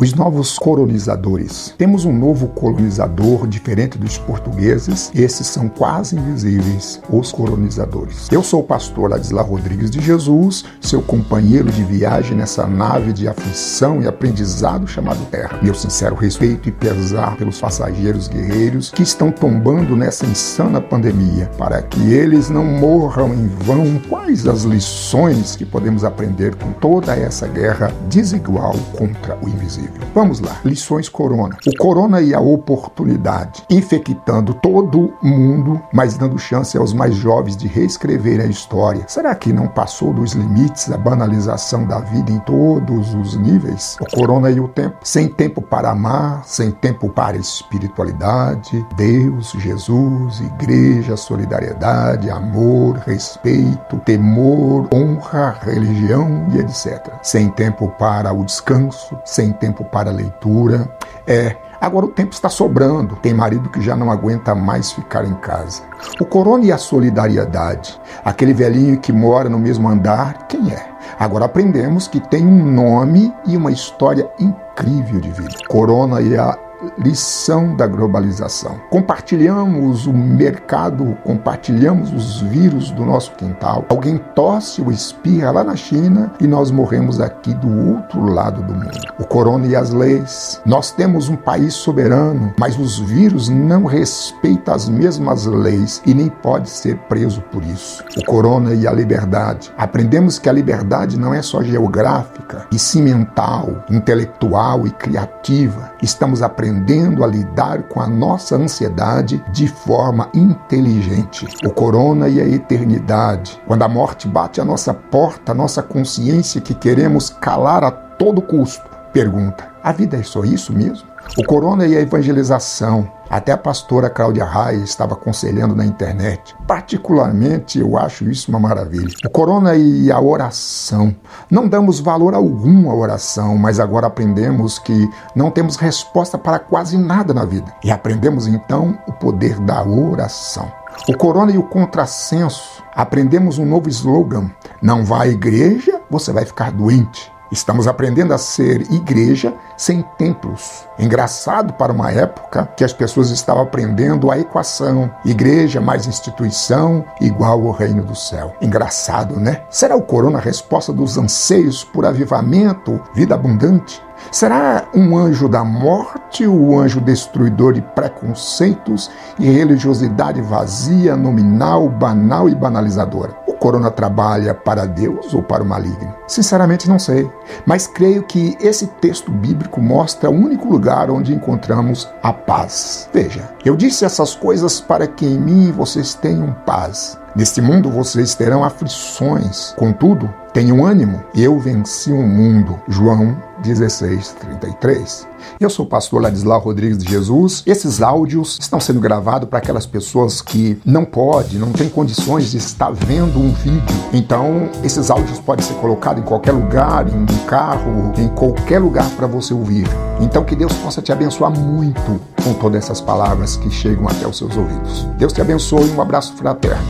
Os novos colonizadores. Temos um novo colonizador diferente dos portugueses. Esses são quase invisíveis, os colonizadores. Eu sou o pastor Ladislau Rodrigues de Jesus, seu companheiro de viagem nessa nave de aflição e aprendizado chamado Terra. Meu sincero respeito e pesar pelos passageiros guerreiros que estão tombando nessa insana pandemia, para que eles não morram em vão. Quais as lições que podemos aprender com toda essa guerra desigual contra o invisível? Vamos lá, lições corona. O corona e a oportunidade, infectando todo mundo, mas dando chance aos mais jovens de reescreverem a história. Será que não passou dos limites a banalização da vida em todos os níveis? O corona e o tempo, sem tempo para amar, sem tempo para espiritualidade, Deus, Jesus, igreja, solidariedade, amor, respeito, temor, honra, religião e etc. Sem tempo para o descanso, sem tempo tempo para leitura. É, agora o tempo está sobrando. Tem marido que já não aguenta mais ficar em casa. O corona e a solidariedade. Aquele velhinho que mora no mesmo andar, quem é? Agora aprendemos que tem um nome e uma história incrível de vida. Corona e a lição da globalização. Compartilhamos o mercado, compartilhamos os vírus do nosso quintal. Alguém tosse ou espirra lá na China e nós morremos aqui do outro lado do mundo. O corona e as leis. Nós temos um país soberano, mas os vírus não respeitam as mesmas leis e nem pode ser preso por isso. O corona e a liberdade. Aprendemos que a liberdade não é só geográfica, e sim mental, intelectual e criativa. Estamos aprendendo aprendendo a lidar com a nossa ansiedade de forma inteligente. O corona e a eternidade. Quando a morte bate à nossa porta, a nossa consciência que queremos calar a todo custo, pergunta: a vida é só isso mesmo? O corona e a evangelização. Até a pastora Cláudia Raia estava aconselhando na internet. Particularmente, eu acho isso uma maravilha. O corona e a oração. Não damos valor algum à oração, mas agora aprendemos que não temos resposta para quase nada na vida. E aprendemos então o poder da oração. O corona e o contrassenso. Aprendemos um novo slogan: não vá à igreja, você vai ficar doente. Estamos aprendendo a ser igreja sem templos. Engraçado para uma época que as pessoas estavam aprendendo a equação: igreja mais instituição igual ao reino do céu. Engraçado, né? Será o corona a resposta dos anseios por avivamento, vida abundante? Será um anjo da morte o anjo destruidor de preconceitos e religiosidade vazia, nominal, banal e banalizadora? corona trabalha para Deus ou para o maligno? Sinceramente, não sei. Mas creio que esse texto bíblico mostra o único lugar onde encontramos a paz. Veja, eu disse essas coisas para que em mim vocês tenham paz. Neste mundo vocês terão aflições, contudo, tenham ânimo, eu venci o mundo. João 16, 33. Eu sou o pastor Ladislau Rodrigues de Jesus. Esses áudios estão sendo gravados para aquelas pessoas que não podem, não têm condições de estar vendo um vídeo. Então, esses áudios podem ser colocados em qualquer lugar, em um carro, em qualquer lugar para você ouvir. Então, que Deus possa te abençoar muito com todas essas palavras que chegam até os seus ouvidos. Deus te abençoe e um abraço fraterno.